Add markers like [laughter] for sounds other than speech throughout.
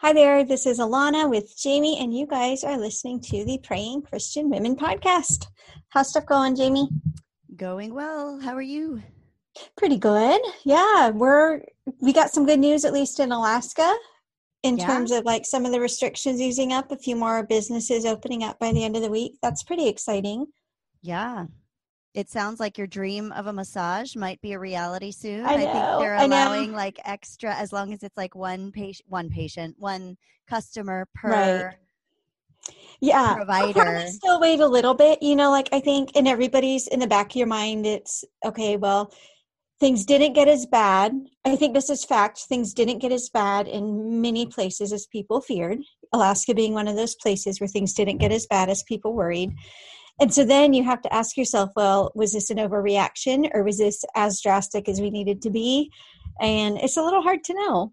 Hi there, this is Alana with Jamie, and you guys are listening to the Praying Christian Women podcast. How's stuff going, Jamie? Going well. How are you? Pretty good. Yeah, we're we got some good news at least in Alaska in Yeah? terms of like some of the restrictions easing up, a few more businesses opening up by the end of the week. That's pretty exciting. Yeah. It sounds like your dream of a massage might be a reality soon. I think they're allowing like extra as long as it's like one patient one patient, one customer per Right. Yeah. I'll provider. probably still wait a little bit, you know, like I think in everybody's in the back of your mind it's okay, well, things didn't get as bad. I think this is fact. Things didn't get as bad in many places as people feared. Alaska being one of those places where things didn't get as bad as people worried. And so then you have to ask yourself, well, was this an overreaction or was this as drastic as we needed to be? And it's a little hard to know.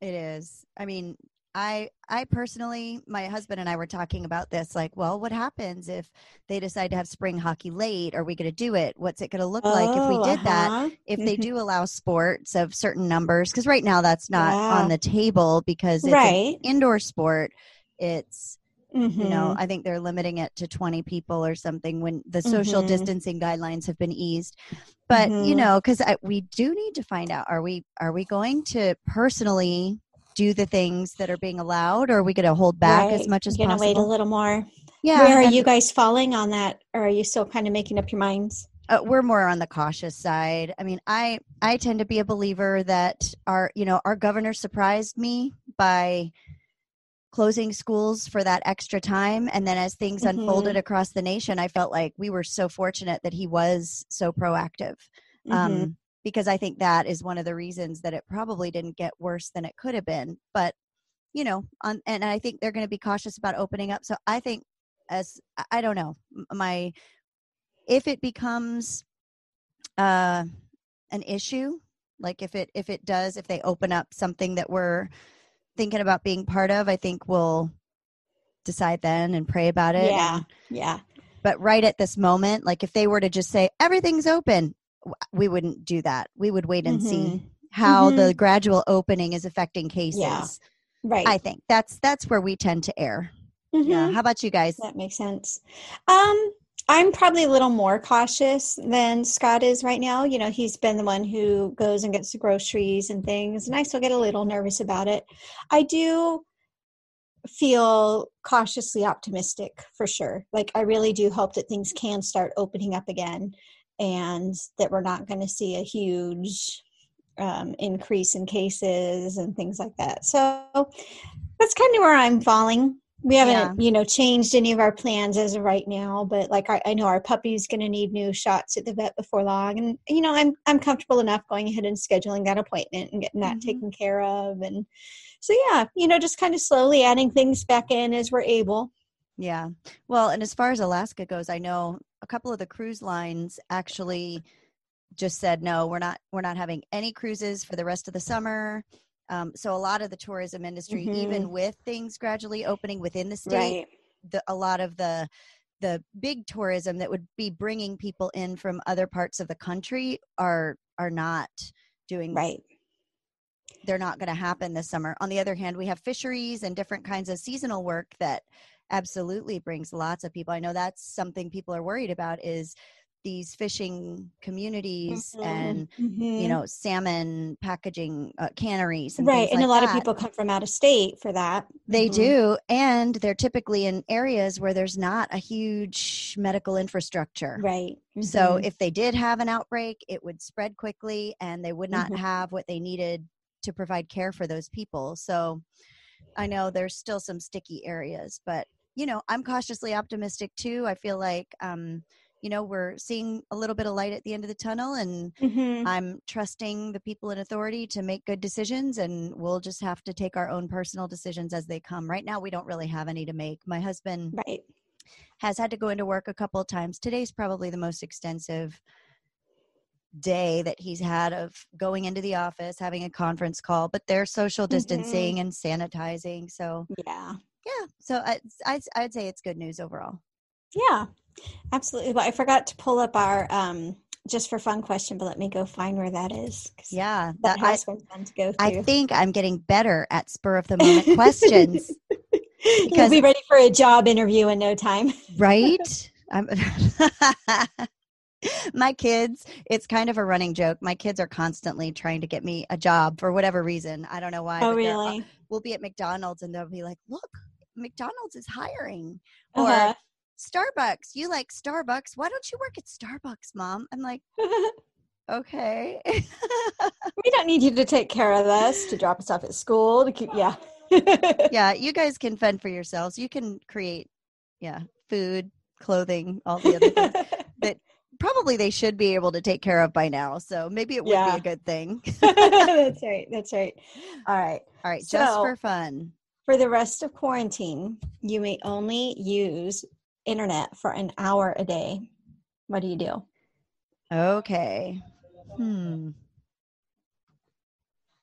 It is. I mean, I I personally, my husband and I were talking about this. Like, well, what happens if they decide to have spring hockey late? Are we going to do it? What's it going to look like if we Oh, did that? uh-huh. If they Mhm. do allow sports of certain numbers, because right now that's not Yeah. on the table because it's an indoor sport. It's you know Mhm. i think they're limiting it to 20 people or something when the social Mhm. distancing guidelines have been eased but you Mhm. know because we do need to find out are we are we going to personally do the things that are being allowed or are we going to hold back as much as You're gonna wait a little more. yeah Where are you guys falling on that, or are you still kind of making up your minds? uh, we're more on the cautious side i mean i i tend to be a believer that our you know our governor surprised me by closing schools for that extra time. And then as things Mhm. unfolded across the nation i felt like we were so fortunate that he was so proactive. Mhm. um, because i think that is one of the reasons that it probably didn't get worse than it could have been. But you know on, and i think they're going to be cautious about opening up. So i think as I- i don't know. My if it becomes uh an issue like if it if it does if they open up something that we're thinking about being part of i think we'll decide then and pray about it yeah, and- yeah, but right at this moment like if they were to just say everything's open we wouldn't do that we would wait and see Mhm. how Mhm. the gradual opening is affecting cases right. i think that's that's where we tend to err yeah Mhm. how about you guys That makes sense. Um, I'm probably a little more cautious than Scott is right now. You know, he's been the one who goes and gets the groceries and things, and I still get a little nervous about it. I do feel cautiously optimistic for sure. Like, I really do hope that things can start opening up again and that we're not going to see a huge um, increase in cases and things like that. So that's kind of where I'm falling. We haven't, you know, changed any of our plans as of right now, but like I, I know our puppy's going to need new shots at the vet before long, and you know, I'm I'm comfortable enough going ahead and scheduling that appointment and getting that Mhm. taken care of, and so yeah, you know, just kind of slowly adding things back in as we're able. Yeah. Well, and as far as Alaska goes, I know a couple of the cruise lines actually just said no, we're not we're not having any cruises for the rest of the summer. Um, so a lot of the tourism industry, even with things gradually opening within the state, the, a lot of the the big tourism that would be bringing people in from other parts of the country are are not doing right, they're not going to happen this summer. On the other hand, we have fisheries and different kinds of seasonal work that absolutely brings lots of people. I know that's something people are worried about is these fishing communities Mhm, and mhm. you know salmon packaging uh, canneries and right, and a lot that. of people come from out of state for that. They Mhm. do, and they're typically in areas where there's not a huge medical infrastructure. right. So mhm. if they did have an outbreak, it would spread quickly and they would not Mhm. have what they needed to provide care for those people. So I know there's still some sticky areas, but you know, I'm cautiously optimistic too. I feel like um, you know, we're seeing a little bit of light at the end of the tunnel and Mhm. I'm trusting the people in authority to make good decisions and we'll just have to take our own personal decisions as they come. Right now we don't really have any to make. My husband right. has had to go into work a couple of times. Today's probably the most extensive day that he's had of going into the office, having a conference call, but they're social distancing and sanitizing. So, Yeah. yeah. So I, I, I'd say it's good news overall. Yeah, absolutely. But I forgot to pull up our um, just for fun question, but let me go find where that is. Yeah, That that, I, has been fun to go through. I think I'm getting better at spur of the moment [laughs] questions, [laughs] You'll because- be ready for a job interview in no time. right? [laughs] My kids, it's kind of a running joke. My kids are constantly trying to get me a job for whatever reason. I don't know why. Oh, really? We'll be at McDonald's and they'll be like, "Look, McDonald's is hiring." Or Uh-huh. Starbucks, you like Starbucks? Why don't you work at Starbucks, mom? I'm like, [laughs] okay. [laughs] we don't need you to take care of us, to drop us off at school, to keep, yeah. [laughs] yeah, you guys can fend for yourselves. You can create, yeah, food, clothing, all the other things. That probably they should be able to take care of by now. So maybe it would Yeah. be a good thing. that's right. That's right. All right. all right, just So- for fun. For the rest of quarantine, you may only use internet for an hour a day. What do you do? Okay. Hmm.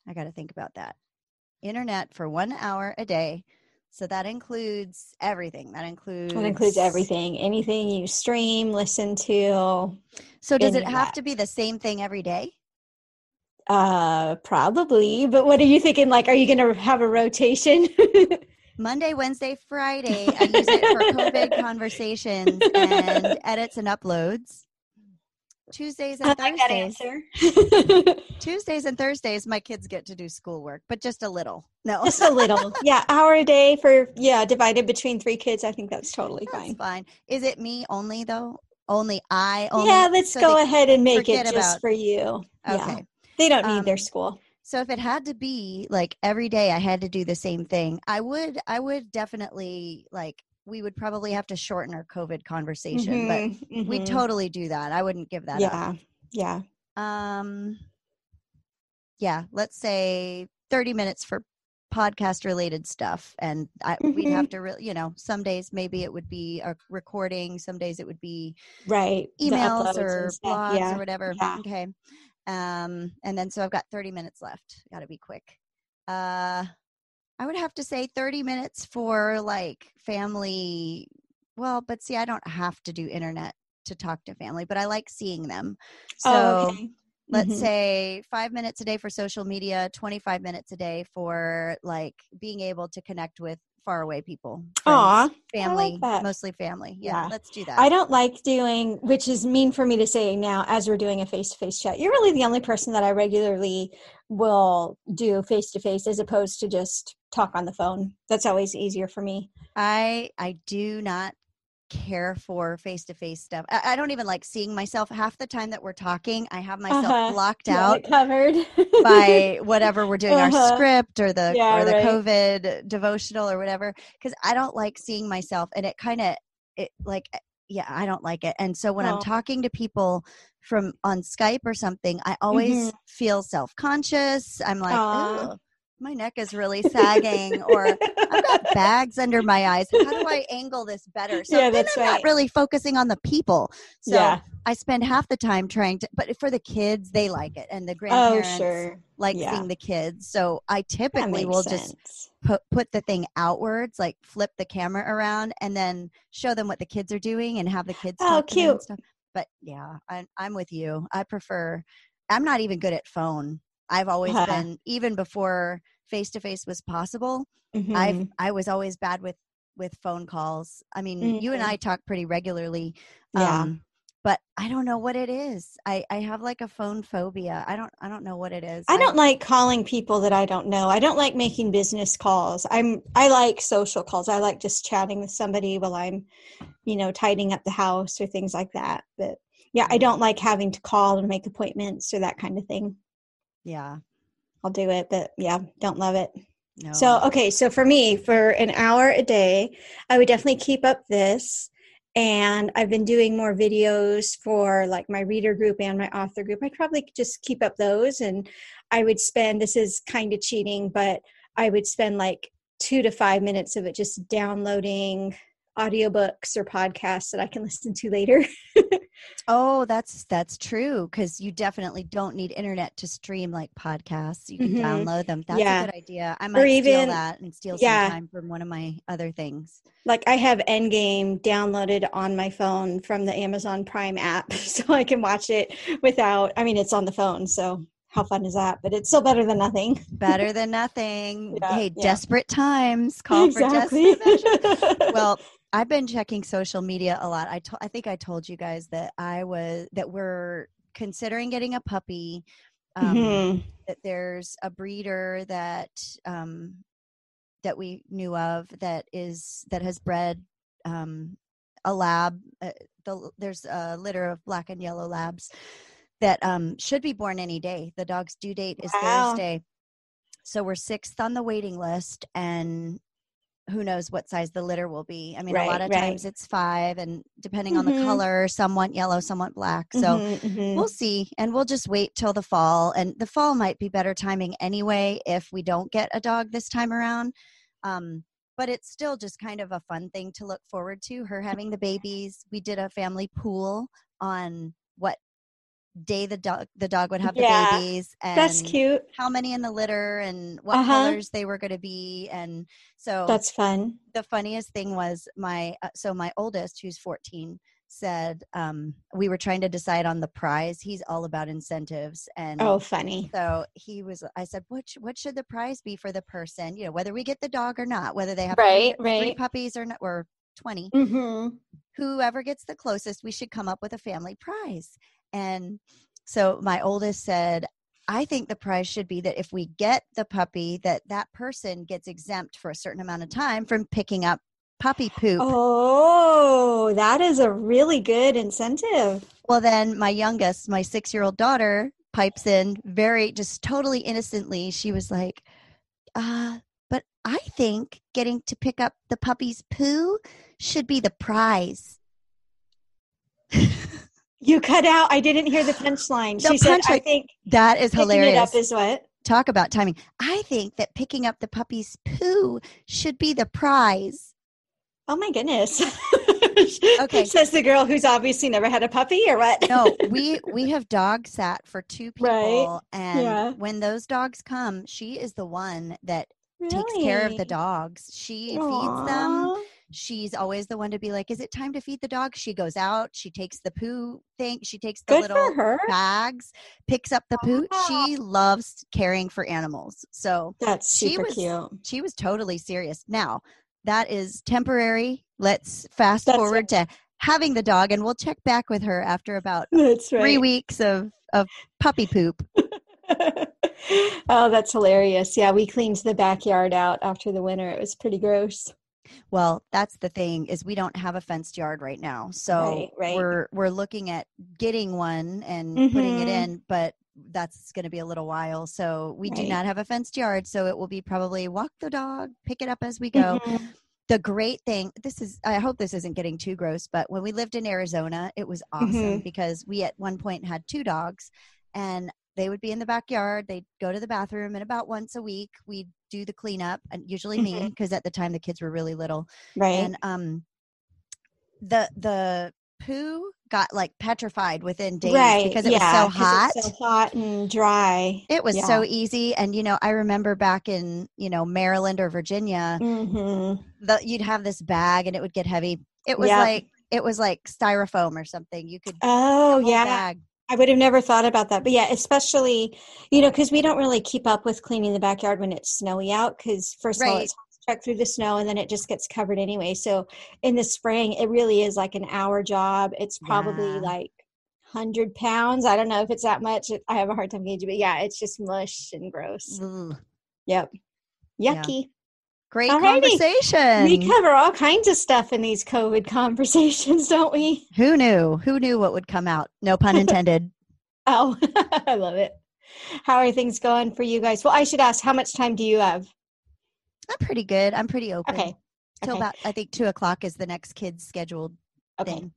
I got to think about that. Internet for one hour a day. So that includes everything. That includes That includes everything. Anything you stream, listen to. So does it have that. to be the same thing every day? Uh, probably. But what are you thinking? Like, are you going to have a rotation? [laughs] Monday, Wednesday, Friday. I use it for COVID [laughs] conversations and edits and uploads. Tuesdays I and like that Thursdays. answer. [laughs] [laughs] Tuesdays and Thursdays, my kids get to do schoolwork, but just a little. No, Just a little. Yeah, hour a day for yeah, divided between three kids. I think that's totally that's fine. fine. Is it me only though? Only I only. yeah, let's so go ahead and make it just about- for you. Okay. Yeah. They don't need their Um, school. So if it had to be like every day I had to do the same thing, I would I would definitely like we would probably have to shorten our COVID conversation, but Mhm, we mhm. totally do that. I wouldn't give that up. yeah, yeah. Um yeah, let's say 30 minutes for podcast related stuff and I, we'd have to really you know some days maybe it would be a recording some days it would be Right. emails or blogs yeah. or whatever. yeah. Okay. Um, and then so I've got 30 minutes left. Got to be quick. Uh, I would have to say 30 minutes for like family. Well, but see, I don't have to do internet to talk to family, but I like seeing them. So oh, okay. let's Mhm. say five minutes a day for social media, 25 minutes a day for like being able to connect with faraway people, Aw, family, that. mostly family. Yeah, Yeah. let's do that. I don't like doing, which is mean for me to say now as we're doing a face to face chat. You're really the only person that I regularly will do face to face as opposed to just talk on the phone. That's always easier for me. I I do not care for face to face stuff. I, I don't even like seeing myself. Half the time that we're talking, I have myself Uh-huh. blocked out covered by whatever we're doing, Uh-huh. our script or the Yeah, or the right. COVID devotional or whatever. Because I don't like seeing myself, and it kind of it like yeah, I don't like it. And so when Oh. I'm talking to people from on Skype or something, I always Mhm. feel self conscious. I'm like, Aw. "Ugh, my neck is really sagging, or I've got [laughs] bags under my eyes. How do I angle this better? So Yeah, then I'm right. not really focusing on the people. So yeah. I spend half the time trying to, but for the kids, they like it, and the Oh, grandparents sure. like Yeah. seeing the kids. So I typically will just put put the thing outwards, like flip the camera around, and then show them what the kids are doing, and have the kids. Oh, talk to them and cute. stuff. But yeah, I'm I'm with you. I prefer. I'm not even good at phone. I've always Uh-huh. been even before face to face was possible. I've Mhm. I was always bad with with phone calls. I mean, you and Mhm. I talk pretty regularly. Yeah. Um, but I don't know what it is. I I have like a phone phobia. I don't I don't know what it is. I don't like calling people that I don't know. I don't like making business calls. I'm I like social calls. I like just chatting with somebody while I'm, you know, tidying up the house or things like that. But yeah, I don't like having to call and make appointments or that kind of thing. Yeah. I'll do it, but yeah, don't love it. No. So, okay, so for me, for an hour a day, I would definitely keep up this. And I've been doing more videos for like my reader group and my author group. I'd probably just keep up those. And I would spend, this is kind of cheating, but I would spend like two to five minutes of it just downloading audiobooks or podcasts that I can listen to later. [laughs] Oh, that's that's true because you definitely don't need internet to stream like podcasts. You can Mhm. download them. That's Yeah. a good idea. I might steal even- that and steal yeah. some time from one of my other things. like I have Endgame downloaded on my phone from the Amazon Prime app, [laughs] so I can watch it without. I mean, it's on the phone, so how fun is that? But it's still better than nothing. Better [laughs] than nothing. Yeah, hey, yeah. desperate times call exactly. for desperate measures. well i've been checking social media a lot i to- i think i told you guys that i was that we're considering getting a puppy um, Mhm. that there's a breeder that um, that we knew of that is that has bred um, a lab uh, the, there's a litter of black and yellow labs that um, should be born any day the dog's due date is Wow. thursday so we're sixth on the waiting list and who knows what size the litter will be i mean a lot of right. times it's five and depending on the Mhm. color some want yellow some want black so Mhm, mhm. we'll see and we'll just wait till the fall and the fall might be better timing anyway if we don't get a dog this time around um, but it's still just kind of a fun thing to look forward to her having the babies we did a family pool on day the dog the dog would have the Yeah, babies and That's cute. how many in the litter and what Uh-huh. colors they were going to be and so That's fun. the funniest thing was my uh, so my oldest who's 14 said um, we were trying to decide on the prize he's all about incentives and Oh, funny. so he was i said what, sh- what should the prize be for the person you know whether we get the dog or not whether they have Right, three, three right. puppies or not or 20 hmm whoever gets the closest we should come up with a family prize and so my oldest said i think the prize should be that if we get the puppy that that person gets exempt for a certain amount of time from picking up puppy poop. Oh, that is a really good incentive. well then my youngest my six year old daughter pipes in very just totally innocently. She was like uh but i think getting to pick up the puppy's poo should be the prize [laughs] You cut out. I didn't hear the punchline. The She said, "I think that is hilarious it up is what." talk about timing. I think that picking up the puppy's poo should be the prize. Oh my goodness. [laughs] Okay. Says the girl who's obviously never had a puppy or what? No, [laughs] we we have dog sat for two people, Right. and Yeah. when those dogs come, she is the one that takes care of the dogs. She feeds them. She's always the one to be like, "Is it time to feed the dog?" She goes out. She takes the poo thing. She takes the Good little bags, picks up the poo. Wow. She loves caring for animals. So That's She super was- cute. she was totally serious. Now, that is temporary. Let's fast That's forward to having the dog, and we'll check back with her after about right. three weeks of, of puppy poop. [laughs] oh, that's hilarious. Yeah, we cleaned the backyard out after the winter. It was pretty gross. Well, that's the thing is we don't have a fenced yard right now, so Right, right. we're we're looking at getting one and putting it Mhm. in, but that's going to be a little while. So we do not have a fenced yard, so it will be probably walk the dog, pick it up as we go. Mhm. the great thing this is i hope this isn't getting too gross but when we lived in arizona it was awesome Mhm. because we at one point had two dogs and they would be in the backyard they'd go to the bathroom and about once a week we'd do the cleanup and usually me because at the time the kids were really little Right. and um the the poo got like petrified within days right. because it yeah, was so hot so hot and dry. it was Yeah. so easy and you know i remember back in you know maryland or virginia hmm the you'd have this bag and it would get heavy. It was Yep. like it was like styrofoam or something. You could Oh, yeah. bag. I would have never thought about that. But yeah, especially, you know, because we don't really keep up with cleaning the backyard when it's snowy out. Because first of all, it's truck through the snow and then it just gets covered anyway. So in the spring, it really is like an hour job. It's probably Yeah. like 100 pounds. I don't know if it's that much. I have a hard time gauging, but yeah, it's just mush and gross. Ugh. Yep. Yeah. Great Alrighty. conversation. We cover all kinds of stuff in these COVID conversations, [laughs] don't we? Who knew? Who knew what would come out? No pun [laughs] intended. Oh, [laughs] I love it. How are things going for you guys? Well, I should ask, how much time do you have? I'm pretty good. I'm pretty open. Okay. Till okay. about I think two o'clock is the next kid's scheduled Okay. thing.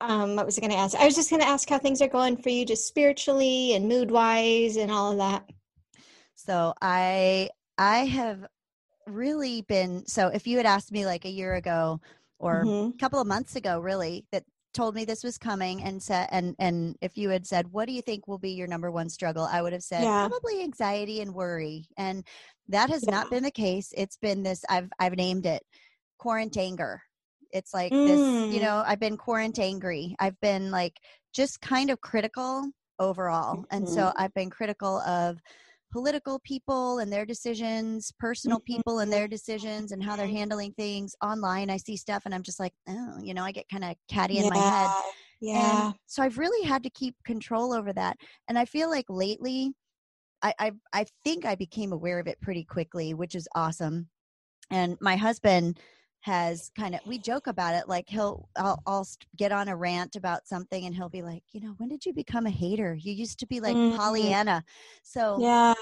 Um, what was I going to ask? I was just going to ask how things are going for you, just spiritually and mood wise, and all of that. So I I have really been so if you had asked me like a year ago or Mhm. a couple of months ago really that told me this was coming and said and and if you had said what do you think will be your number one struggle i would have said Yeah. probably anxiety and worry and that has not been the case it's been this i've i've named it quarantanger it's like this you Mm. know i've been quarantangry i've been like just kind of critical overall and so Mm-hmm. i've been critical of political people and their decisions personal Mm-hmm. people and their decisions and how they're handling things online i see stuff and i'm just like oh you know i get kind of catty in my head Yeah. and so I've really had to keep control over that. And I feel like lately, I, I I think I became aware of it pretty quickly, which is awesome. And my husband has kind of we joke about it like he'll I'll, I'll get on a rant about something and he'll be like you know when did you become a hater you used to be like Mhm. pollyanna so Yeah.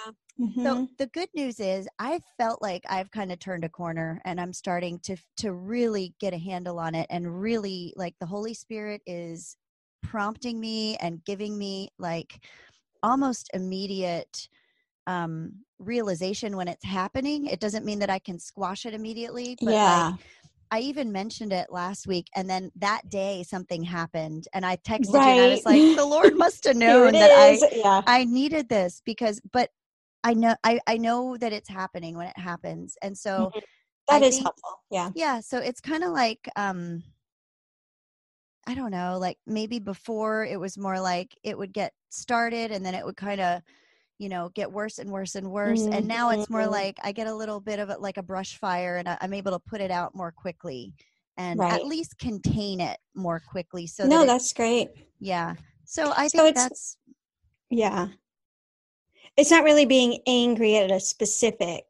so Mhm. the good news is I felt like I've kind of turned a corner and I'm starting to to really get a handle on it and really like the Holy Spirit is prompting me and giving me like almost immediate um realization when it's happening. It doesn't mean that I can squash it immediately, but yeah. like I even mentioned it last week and then that day something happened and I texted you and I was like the [laughs] Lord must have known that I yeah. I needed this because but I know I, I know that it's happening when it happens. And so Mhm. That I is think- helpful. Yeah. yeah, so it's kind of like um I don't know, like maybe before it was more like it would get started and then it would kind of you know get worse and worse and worse and now it's more Mhm. like i get a little bit of it like a brush fire and I, i'm able to put it out more quickly and at least contain it more quickly so no, that it- that's great. yeah so i So think it's- that's Yeah. It's not really being angry at a specific.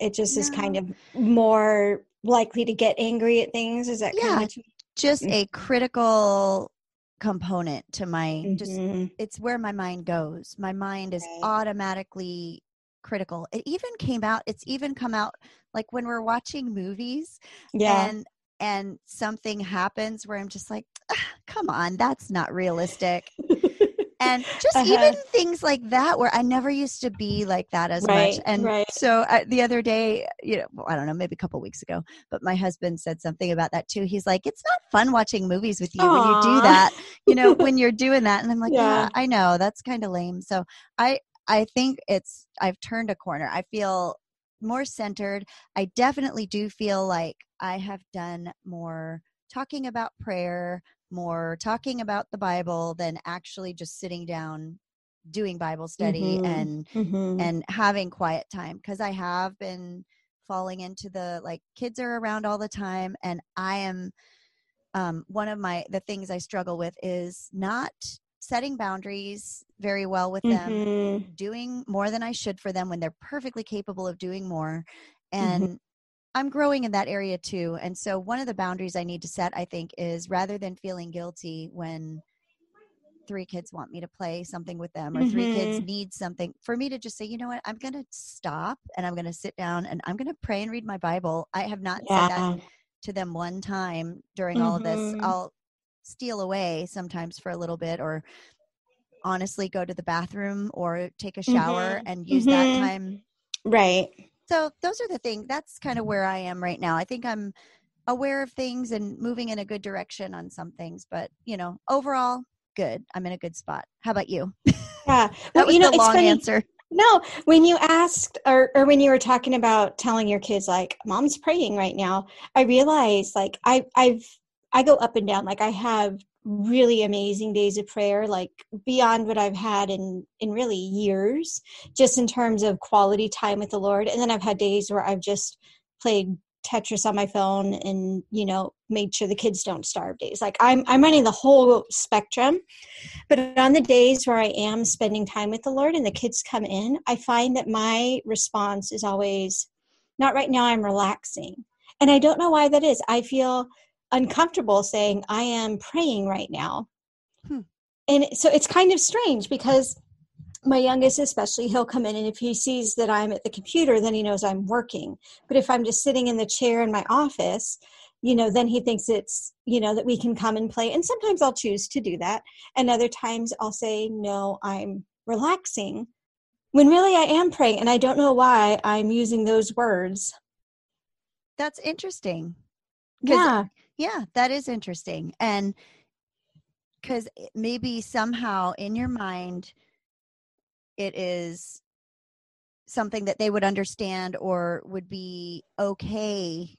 It just is kind of more likely to get angry at things. Is that kind Yeah. of just Mm. a critical component to my just Mhm. it's where my mind goes my mind is Right. automatically critical it even came out it's even come out like when we're watching movies Yeah. and and something happens where i'm just like "Ah, come on that's not realistic and [laughs] just Uh-huh. even things like that where i never used to be like that as Right, much and right. so uh, the other day you know well, i don't know maybe a couple weeks ago but my husband said something about that too. He's like it's not fun watching movies with you when you do that you know when [laughs] you're doing that. And i'm like yeah, Yeah. i know that's kind of lame. So i i think it's i've turned a corner. I feel more centered. I definitely do feel like i have done more talking about prayer more talking about the bible than actually just sitting down doing bible study Mhm. and Mhm. and having quiet time because I have been falling into the like kids are around all the time and I am um one of my the things I struggle with is not setting boundaries very well with them Mhm. doing more than I should for them when they're perfectly capable of doing more Mm-hmm. and I'm growing in that area too and so one of the boundaries I need to set I think is rather than feeling guilty when three kids want me to play something with them or three kids Mhm. need something for me to just say you know what i'm going to stop and i'm going to sit down and i'm going to pray and read my bible i have not said that to them one time during all of this Mhm. i'll steal away sometimes for a little bit or honestly go to the bathroom or take a shower Mhm. and use that Mhm. time Right. So those are the things that's kind of where i am right now i think i'm aware of things and moving in a good direction on some things but you know overall good i'm in a good spot how about you Yeah. [laughs] Well, you know, it's long funny. answer No, when you asked or, or when you were talking about telling your kids like mom's praying right now, I realized like I I've I go up and down. Like I have really amazing days of prayer, like beyond what I've had in in really years, just in terms of quality time with the Lord. And then I've had days where I've just played Tetris on my phone and, you know, made sure the kids don't starve days. Like I'm I'm running the whole spectrum. But on the days where I am spending time with the Lord and the kids come in, I find that my response is always, not right now, I'm relaxing. And I don't know why that is. I feel uncomfortable saying, I am praying right now. Hmm. And so it's kind of strange because my youngest, especially, he'll come in and if he sees that I'm at the computer, then he knows I'm working. But if I'm just sitting in the chair in my office, you know, then he thinks it's, you know, that we can come and play. And sometimes I'll choose to do that. And other times I'll say, no, I'm relaxing. When really I am praying. And I don't know why I'm using those words. that's interesting Yeah. Yeah, that is interesting. And because maybe somehow in your mind, it is something that they would understand or would be okay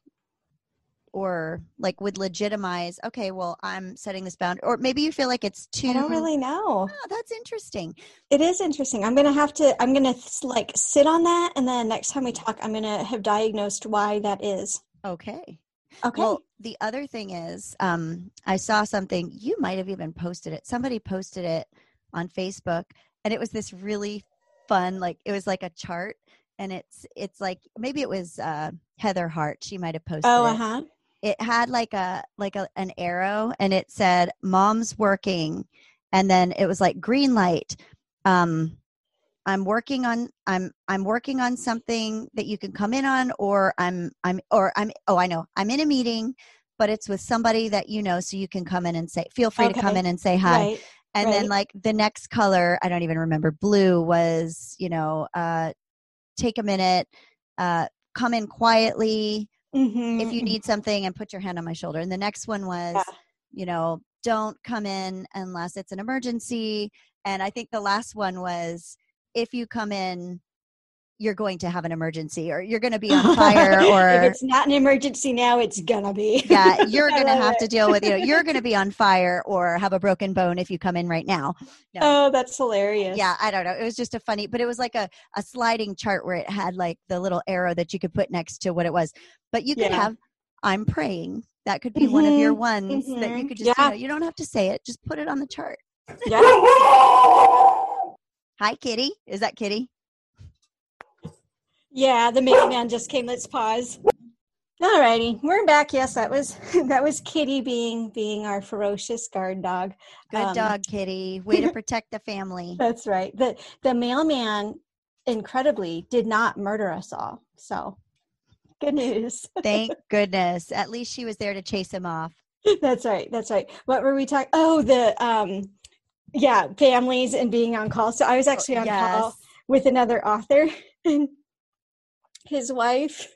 or like would legitimize okay well i'm setting this bound or maybe you feel like it's too i don't really know. Oh, that's interesting. It is interesting. I'm gonna have to i'm gonna like sit on that and then next time we talk i'm gonna have diagnosed why that is. Okay. Okay. Well the other thing is um i saw something you might have even posted it somebody posted it on facebook and it was this really fun like it was like a chart and it's it's like maybe it was uh heather hart she might have posted oh it. uh-huh it had like a like a, an arrow and it said mom's working and then it was like green light um i'm working on i'm i'm working on something that you can come in on or i'm i'm or i'm oh i know i'm in a meeting but it's with somebody that you know so you can come in and say feel free to come in and say hi. Right. And then like the next color i don't even remember blue was you know uh take a minute uh come in quietly Mhm, if you need something and put your hand on my shoulder. And the next one was Yeah. you know don't come in unless it's an emergency. And i think the last one was if you come in you're going to have an emergency or you're going to be on [laughs] fire or if it's not an emergency now it's gonna be yeah [laughs] you're going to have it. to deal with you know you're going [laughs] to be on fire or have a broken bone if you come in right now no oh that's hilarious yeah i don't know it was just a funny but it was like a, a sliding chart where it had like the little arrow that you could put next to what it was but you could Yeah. have i'm praying that could be one of your Mhm, ones that you mhm. could just you Yeah. know you don't have to say it just put it on the chart yeah hi kitty is that kitty Yeah, the mailman just came. Let's pause. All righty, we're back. Yes, that was [laughs] that was Kitty being being our ferocious guard dog. good Um, dog kitty way to [laughs] protect the family That's right. The the mailman incredibly did not murder us all. So good news. [laughs] thank goodness at least she was there to chase him off That's right. That's right. What were we talking? Oh, the um, yeah, families and being on call. So I was actually on call with another author, and his wife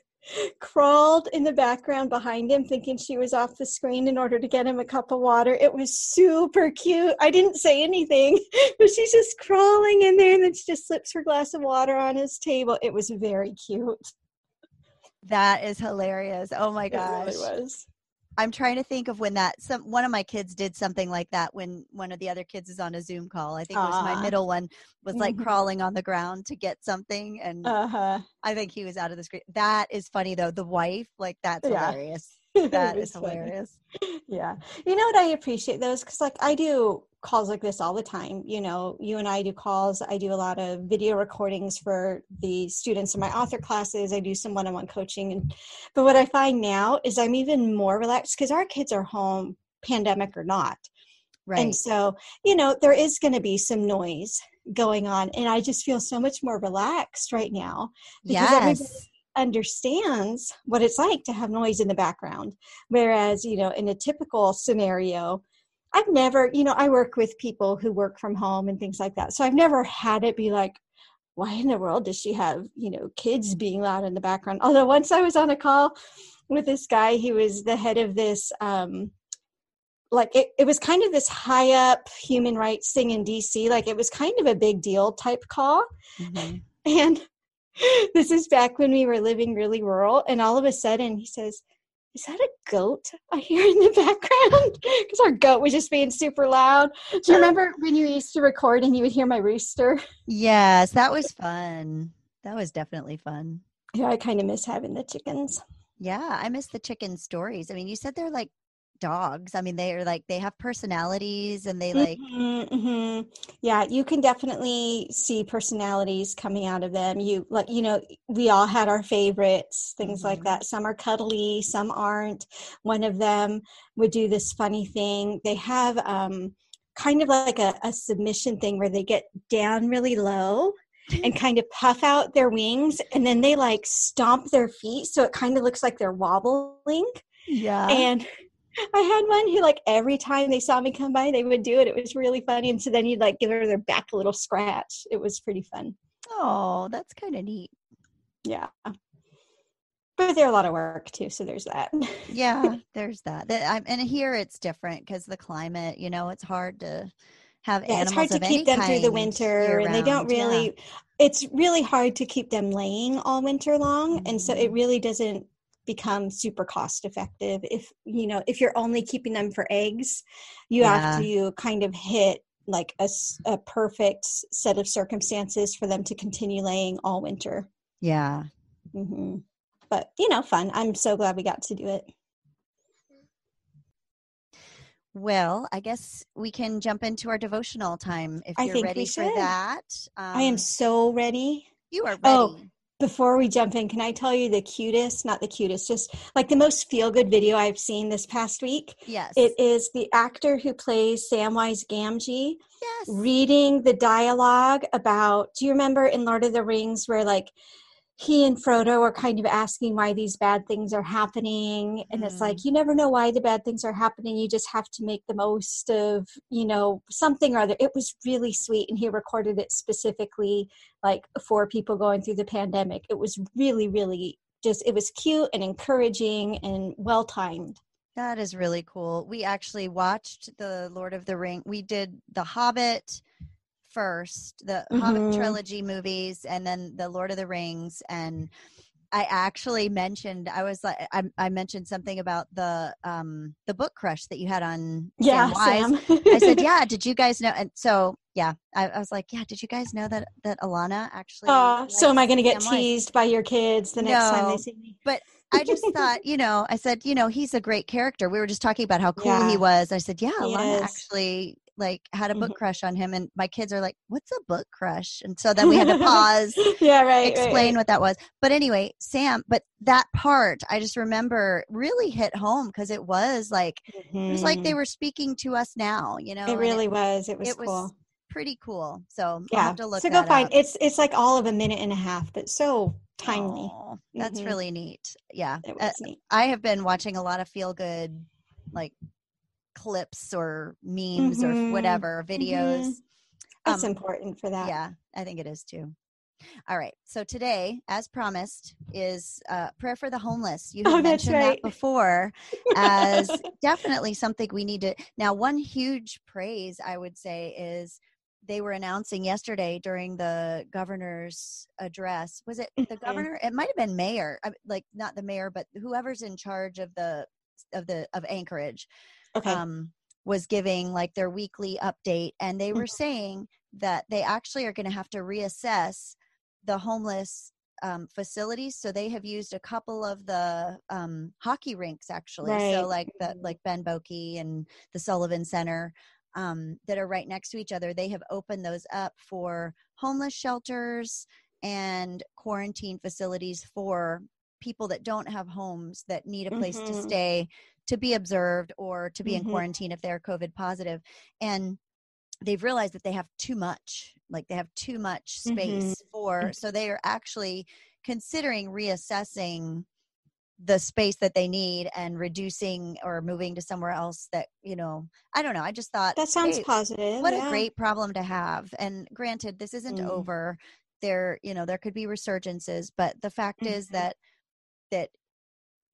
crawled in the background behind him, thinking she was off the screen in order to get him a cup of water. It was super cute. I didn't say anything, [laughs] but she's just crawling in there, and then she just slips her glass of water on his table. It was very cute. that is hilarious oh my It gosh really was. I'm trying to think of when that some one of my kids did something like that when one of the other kids is on a Zoom call. I think it was my middle one was like Mhm. crawling on the ground to get something and Uh huh. I think he was out of the screen. That is funny though. The wife, like that's Yeah. hilarious. [laughs] That is hilarious. yeah. You know what i appreciate those? Because like i do calls like this all the time you know? You and i do calls. I do a lot of video recordings for the students in my author classes. I do some one-on-one coaching and but what i find now is i'm even more relaxed because our kids are home pandemic or not. Right. and so you know there is going to be some noise going on and i just feel so much more relaxed right now because yes. Understands what it's like to have noise in the background. Whereas, you know, in a typical scenario, I've never, you know, I work with people who work from home and things like that. So I've never had it be like, why in the world does she have, you know, kids being loud in the background? Although once I was on a call with this guy, he was the head of this, um, like it, it was kind of this high up human rights thing in DC. Like it was kind of a big deal type call. Mhm. And [laughs] this is back when we were living really rural. And all of a sudden he says, Is that a goat I hear in the [laughs] background? [laughs] Because our goat was just being super loud. Do you remember when you used to record and you would hear my rooster? Yes, that was fun. That was definitely fun. Yeah, I kind of miss having the chickens. Yeah, I miss the chicken stories. I mean, you said they're like dogs. I mean, they are like they have personalities and they like Mhm, mhm. Yeah, you can definitely see personalities coming out of them. You like, you know, we all had our favorites, things like Mhm. that. Some are cuddly, some aren't. One of them would do this funny thing. They have um, kind of like a, a submission thing where they get down really low and [laughs] kind of puff out their wings, and then they like stomp their feet, so it kind of looks like they're wobbling. yeah. And I had one who, like, every time they saw me come by, they would do it. It was really funny. And so then you'd like give her their back a little scratch. It was pretty fun. oh, that's kind of neat. Yeah. but they're a lot of work too. So there's that. yeah, [laughs] there's that. and here it's different because the climate. You know, it's hard to have yeah, animals. It's hard to keep them through the winter, and they don't really. Yeah. It's really hard to keep them laying all winter long, mm-hmm. and so it mm-hmm. really doesn't become super cost effective if you know if you're only keeping them for eggs you yeah. have to kind of hit like a, a perfect set of circumstances for them to continue laying all winter yeah mm-hmm. but you know fun i'm so glad we got to do it well, I guess we can jump into our devotional time if you're ready for that. Um, I am um, so ready. You are oh, ready. Oh, before we jump in, can I tell you the cutest, not the cutest, just like the most feel good video I've seen this past week? Yes. It is the actor who plays Samwise Gamgee yes. reading the dialogue about, do you remember in Lord of the Rings where like he and Frodo are kind of asking why these bad things are happening. And mm. it's like, mm. you never know why the bad things are happening. You just have to make the most of, you know, something or other. It was really sweet. And he recorded it specifically like for people going through the pandemic. It was really, really just, it was cute and encouraging and well timed. That is really cool. We actually watched the Lord of the Ring. We did The Hobbit first, the mm-hmm. Hobbit trilogy movies, and then the Lord of the Rings. And I actually mentioned I was like I, I mentioned something about the um the book crush that you had on yeah Sam. Sam. I said [laughs] yeah. Did you guys know? And so yeah, I, I, was like yeah. Did you guys know that that Alana actually? Oh, so am I going to get teased by your kids the next no, time they see me? But I just [laughs] thought, you know, I said, you know, he's a great character. We were just talking about how cool yeah. he was. I said, yeah, Alana actually like had a book mm-hmm. crush on him and my kids are like what's a book crush and so then we had to [laughs] pause yeah right explain right, right. what that was but anyway sam but that part i just remember really hit home because it was like mm-hmm. it was like they mm-hmm. were speaking to us now you know it really it, was it was it cool was pretty cool so yeah have to look so go find it's it's like all of a minute and a half but so timely oh, that's mm-hmm. really neat yeah it was uh, neat. i have been watching a lot of feel good like clips or memes mm-hmm. or whatever videos. Mm-hmm. That's um, important for that. Yeah, I think it is too. All right. So today, as promised, is uh, prayer for the homeless. You oh, mentioned right. that before as [laughs] definitely something we need to. Now, one huge praise I would say is they were announcing yesterday during the governor's address. Was it the mm-hmm. governor? It might have been mayor, like not the mayor, but whoever's in charge of the of the of Anchorage okay. um, was giving like their weekly update, and they were mm-hmm. saying that they actually are going to have to reassess the homeless um, facilities. So they have used a couple of the um, hockey rinks actually. Right. So like the like Ben Boeke and the Sullivan Center um, that are right next to each other. They have opened those up for homeless shelters and quarantine facilities for people that don't have homes that need a place mm-hmm. to stay to be observed or to be mm-hmm. in quarantine if they're COVID positive. And they've realized that they have too much, like they have too much mm-hmm. space mm-hmm. for, so they are actually considering reassessing the space that they need and reducing or moving to somewhere else that you know i don't know i just thought that sounds hey, positive what yeah. a great problem to have and granted this isn't mm. over there you know there could be resurgences but the fact mm-hmm. is that that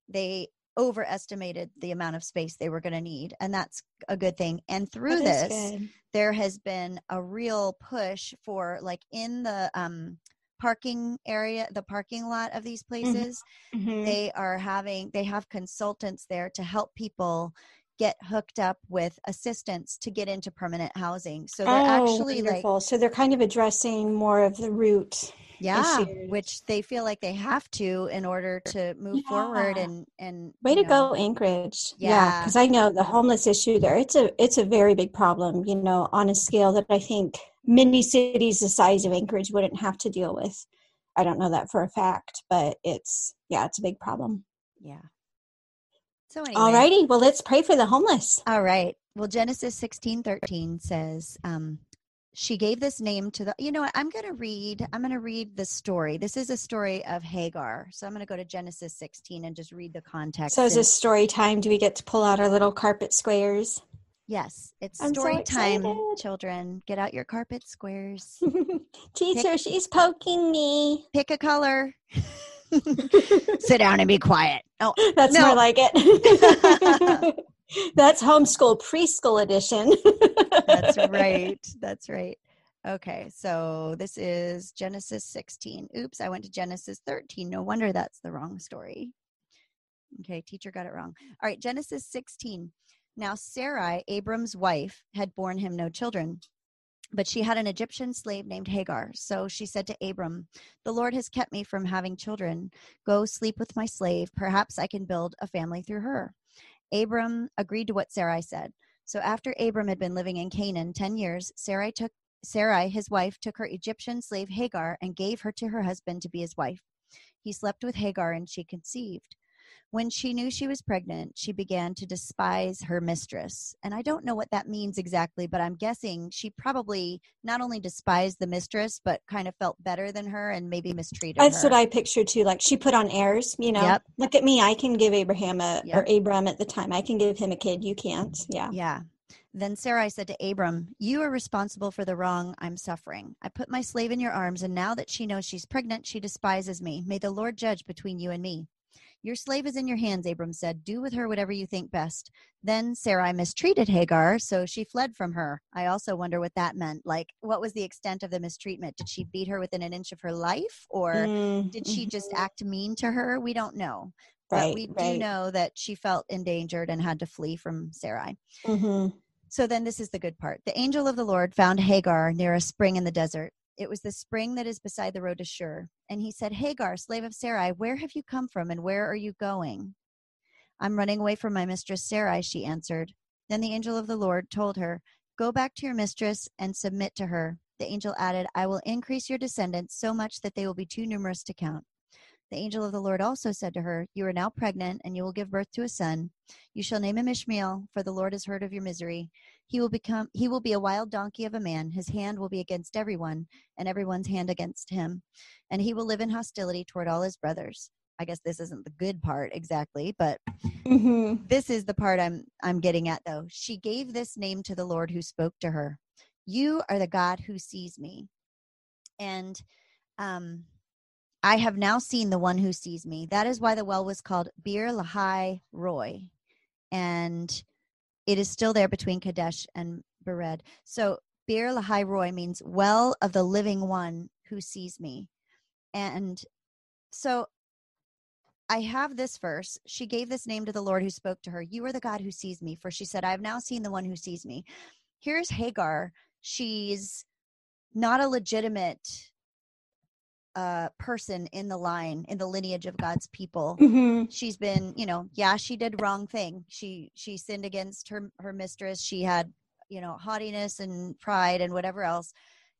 they overestimated the amount of space they were going to need and that's a good thing and through this there has been a real push for like in the um parking area the parking lot of these mm-hmm. places mm-hmm. they are having they have consultants there to help people get hooked up with assistance to get into permanent housing so they're oh, actually wonderful. like so they're kind of addressing more of the root yeah issues. which they feel like they have to in order to move yeah. forward and and way to know. go anchorage yeah because yeah, i know the homeless issue there it's a it's a very big problem you know on a scale that i think many cities the size of anchorage wouldn't have to deal with i don't know that for a fact but it's yeah it's a big problem yeah so anyway. alrighty well let's pray for the homeless all right well genesis 16 13 says um she gave this name to the you know what i'm going to read i'm going to read the story. This is a story of hagar. So i'm going to go to genesis 16 and just read the context so is this story time do we get to pull out our little carpet squares? Yes it's I'm story so time children. Get out your carpet squares. [laughs] Teacher pick, she's poking me. Pick a color. [laughs] [laughs] Sit down and be quiet. Oh, That's No. more like it. [laughs] That's homeschool preschool edition. [laughs] that's right. That's right. Okay, so this is Genesis 16. Oops, I went to Genesis 13. No wonder that's the wrong story. Okay, teacher got it wrong. All right, Genesis 16. Now, Sarai, Abram's wife, had borne him no children, but she had an Egyptian slave named Hagar. So she said to Abram, The Lord has kept me from having children. Go sleep with my slave. Perhaps I can build a family through her. Abram agreed to what Sarai said. So after Abram had been living in Canaan 10 years, Sarai took Sarai, his wife, took her Egyptian slave Hagar and gave her to her husband to be his wife. He slept with Hagar and she conceived. When she knew she was pregnant, she began to despise her mistress. And I don't know what that means exactly, but I'm guessing she probably not only despised the mistress, but kind of felt better than her and maybe mistreated That's her. what I picture too. Like she put on airs, you know. Yep. Look at me, I can give Abraham a Yep. or Abram at the time. I can give him a kid. You can't. Yeah. Yeah. Then Sarai said to Abram, You are responsible for the wrong I'm suffering. I put my slave in your arms, and now that she knows she's pregnant, she despises me. May the Lord judge between you and me. Your slave is in your hands, Abram said. Do with her whatever you think best. Then Sarai mistreated Hagar, so she fled from her. I also wonder what that meant. Like, what was the extent of the mistreatment? Did she beat her within an inch of her life, or Mm, did she just act mean to her? We don't know. But Right, we do right. know that she felt endangered and had to flee from Sarai. Mhm. So then this is the good part. The angel of the Lord found Hagar near a spring in the desert. It was the spring that is beside the road to Shur. And he said, Hagar, slave of Sarai, where have you come from and where are you going? I'm running away from my mistress Sarai, she answered. Then the angel of the Lord told her, Go back to your mistress and submit to her. The angel added, I will increase your descendants so much that they will be too numerous to count. The angel of the Lord also said to her, You are now pregnant, and you will give birth to a son. You shall name him Ishmael, for the Lord has heard of your misery. He will become he will be a wild donkey of a man. His hand will be against everyone, and everyone's hand against him. And he will live in hostility toward all his brothers. I guess this isn't the good part exactly, but Mhm. this is the part I'm I'm getting at though. She gave this name to the Lord who spoke to her. You are the God who sees me. And um I have now seen the one who sees me. That is why the well was called Beer Lahai Roi. And it is still there between Kadesh and Bered. So Beer Lahai Roi means well of the living one who sees me. And so I have this verse. She gave this name to the Lord who spoke to her. You are the God who sees me. For she said, I have now seen the one who sees me. Here's Hagar. She's not a legitimate uh, person in the line, in the lineage of God's people. Mhm. She's been, you know, yeah, she did wrong thing. She she sinned against her her mistress. She had, you know, haughtiness and pride and whatever else.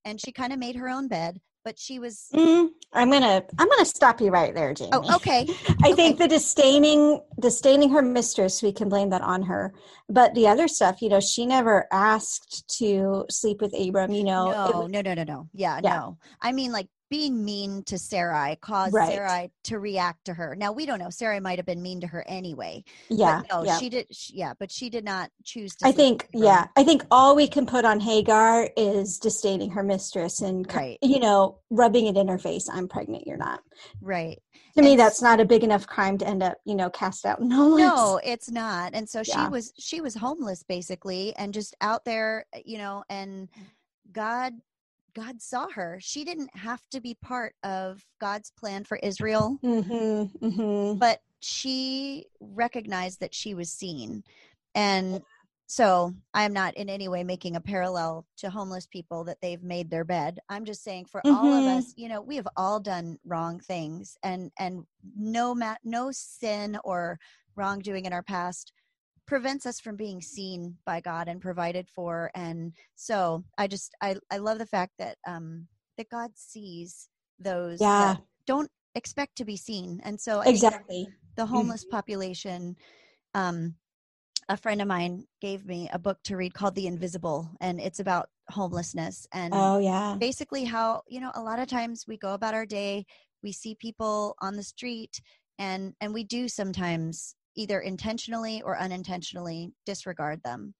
And she kind of made her own bed, but she was Mm, I'm gonna I'm gonna stop you right there, Jamie. Oh, okay. [laughs] I think the disdaining disdaining her mistress, we can blame that on her. But the other stuff, you know, she never asked to sleep with Abram. You know, No, was- no, no, no, no. Yeah, Yeah. no. I mean, like being mean to Sarai caused Right. Sarai to react to her. Now we don't know. Sarai might have been mean to her anyway. yeah, no, yeah. she did. She, yeah, but she did not choose to. I think, yeah, I think all we can put on Hagar is disdaining her mistress and, Right. you know, rubbing it in her face. I'm pregnant. You're not. Right. To me, that's not a big enough crime to end up, you know, cast out in [laughs] homeless. No, it's not. And so she was. She was homeless basically, and just out there, you know. And God, God saw her. She didn't have to be part of God's plan for Israel. Mm-hmm, mm-hmm. but she recognized that she was seen and so i am not in any way making a parallel to homeless people that they've made their bed i'm just saying for all of Mhm. us you know we have all done wrong things and and no ma- no sin or wrongdoing in our past prevents us from being seen by god and provided for and so i just i i love the fact that um that god sees those Yeah. that don't expect to be seen and so I Exactly. the homeless population um a friend of mine gave me a book to read called the invisible and it's about homelessness and Oh, yeah. basically how you know a lot of times we go about our day we see people on the street and and we do sometimes either intentionally or unintentionally disregard them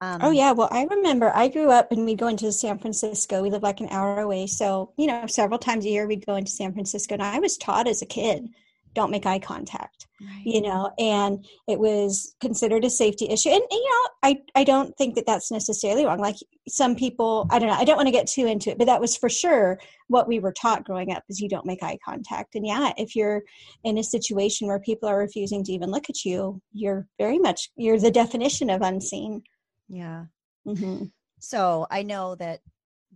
Um, oh yeah, well I remember I grew up and we'd go into San Francisco. We lived like an hour away, so you know several times a year we'd go into San Francisco. And I was taught as a kid, don't make eye contact, right. you know, and it was considered a safety issue. And, and you know, I I don't think that that's necessarily wrong. Like some people, I don't know, I don't want to get too into it, but that was for sure what we were taught growing up is you don't make eye contact. And yeah, if you're in a situation where people are refusing to even look at you, you're very much you're the definition of unseen. Yeah. Mm-hmm. So I know that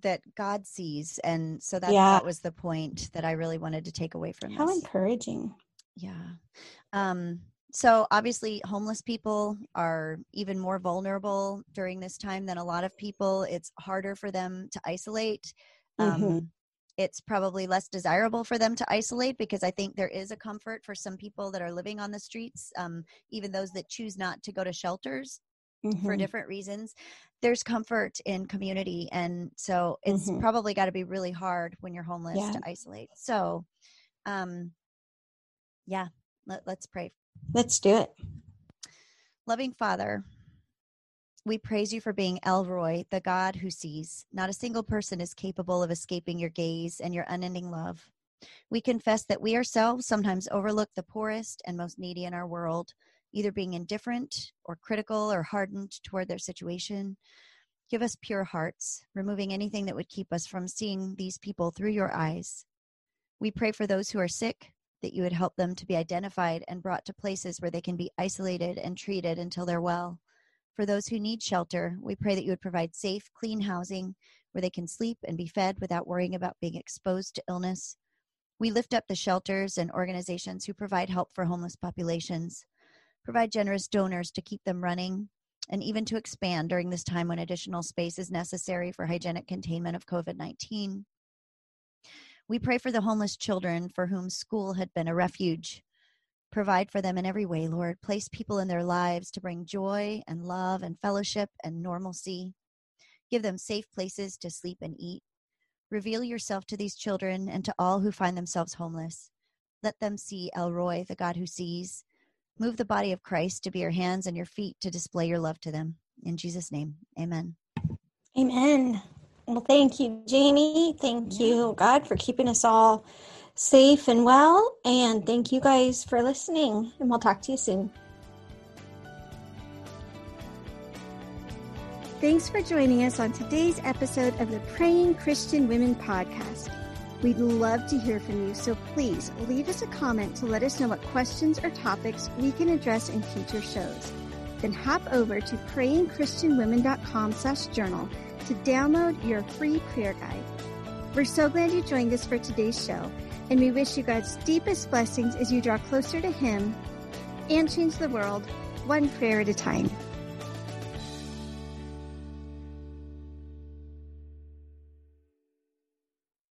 that God sees, and so that Yeah. that was the point that I really wanted to take away from How this. encouraging. Yeah. Um, so obviously, homeless people are even more vulnerable during this time than a lot of people. It's harder for them to isolate. Um, Mhm. It's probably less desirable for them to isolate because I think there is a comfort for some people that are living on the streets, um, even those that choose not to go to shelters for Mhm. different reasons. There's comfort in community. And so it's Mhm. probably got to be really hard when you're homeless Yeah. to isolate. So, um, yeah, let, let's pray. Let's do it. Loving Father, we praise you for being El Roi, the God who sees. Not a single person is capable of escaping your gaze and your unending love. We confess that we ourselves sometimes overlook the poorest and most needy in our world, either being indifferent or critical or hardened toward their situation. Give us pure hearts, removing anything that would keep us from seeing these people through your eyes. We pray for those who are sick, that you would help them to be identified and brought to places where they can be isolated and treated until they're well. For those who need shelter, we pray that you would provide safe, clean housing where they can sleep and be fed without worrying about being exposed to illness. We lift up the shelters and organizations who provide help for homeless populations. Provide generous donors to keep them running and even to expand during this time when additional space is necessary for hygienic containment of COVID 19. We pray for the homeless children for whom school had been a refuge. Provide for them in every way, Lord. Place people in their lives to bring joy and love and fellowship and normalcy. Give them safe places to sleep and eat. Reveal yourself to these children and to all who find themselves homeless. Let them see El Roi, the God who sees. Move the body of Christ to be your hands and your feet to display your love to them. In Jesus' name, amen. Amen. Well, thank you, Jamie. Thank you, God, for keeping us all safe and well. And thank you guys for listening. And we'll talk to you soon. Thanks for joining us on today's episode of the Praying Christian Women podcast. We'd love to hear from you, so please leave us a comment to let us know what questions or topics we can address in future shows. Then hop over to prayingchristianwomen.com slash journal to download your free prayer guide. We're so glad you joined us for today's show, and we wish you God's deepest blessings as you draw closer to Him and change the world one prayer at a time.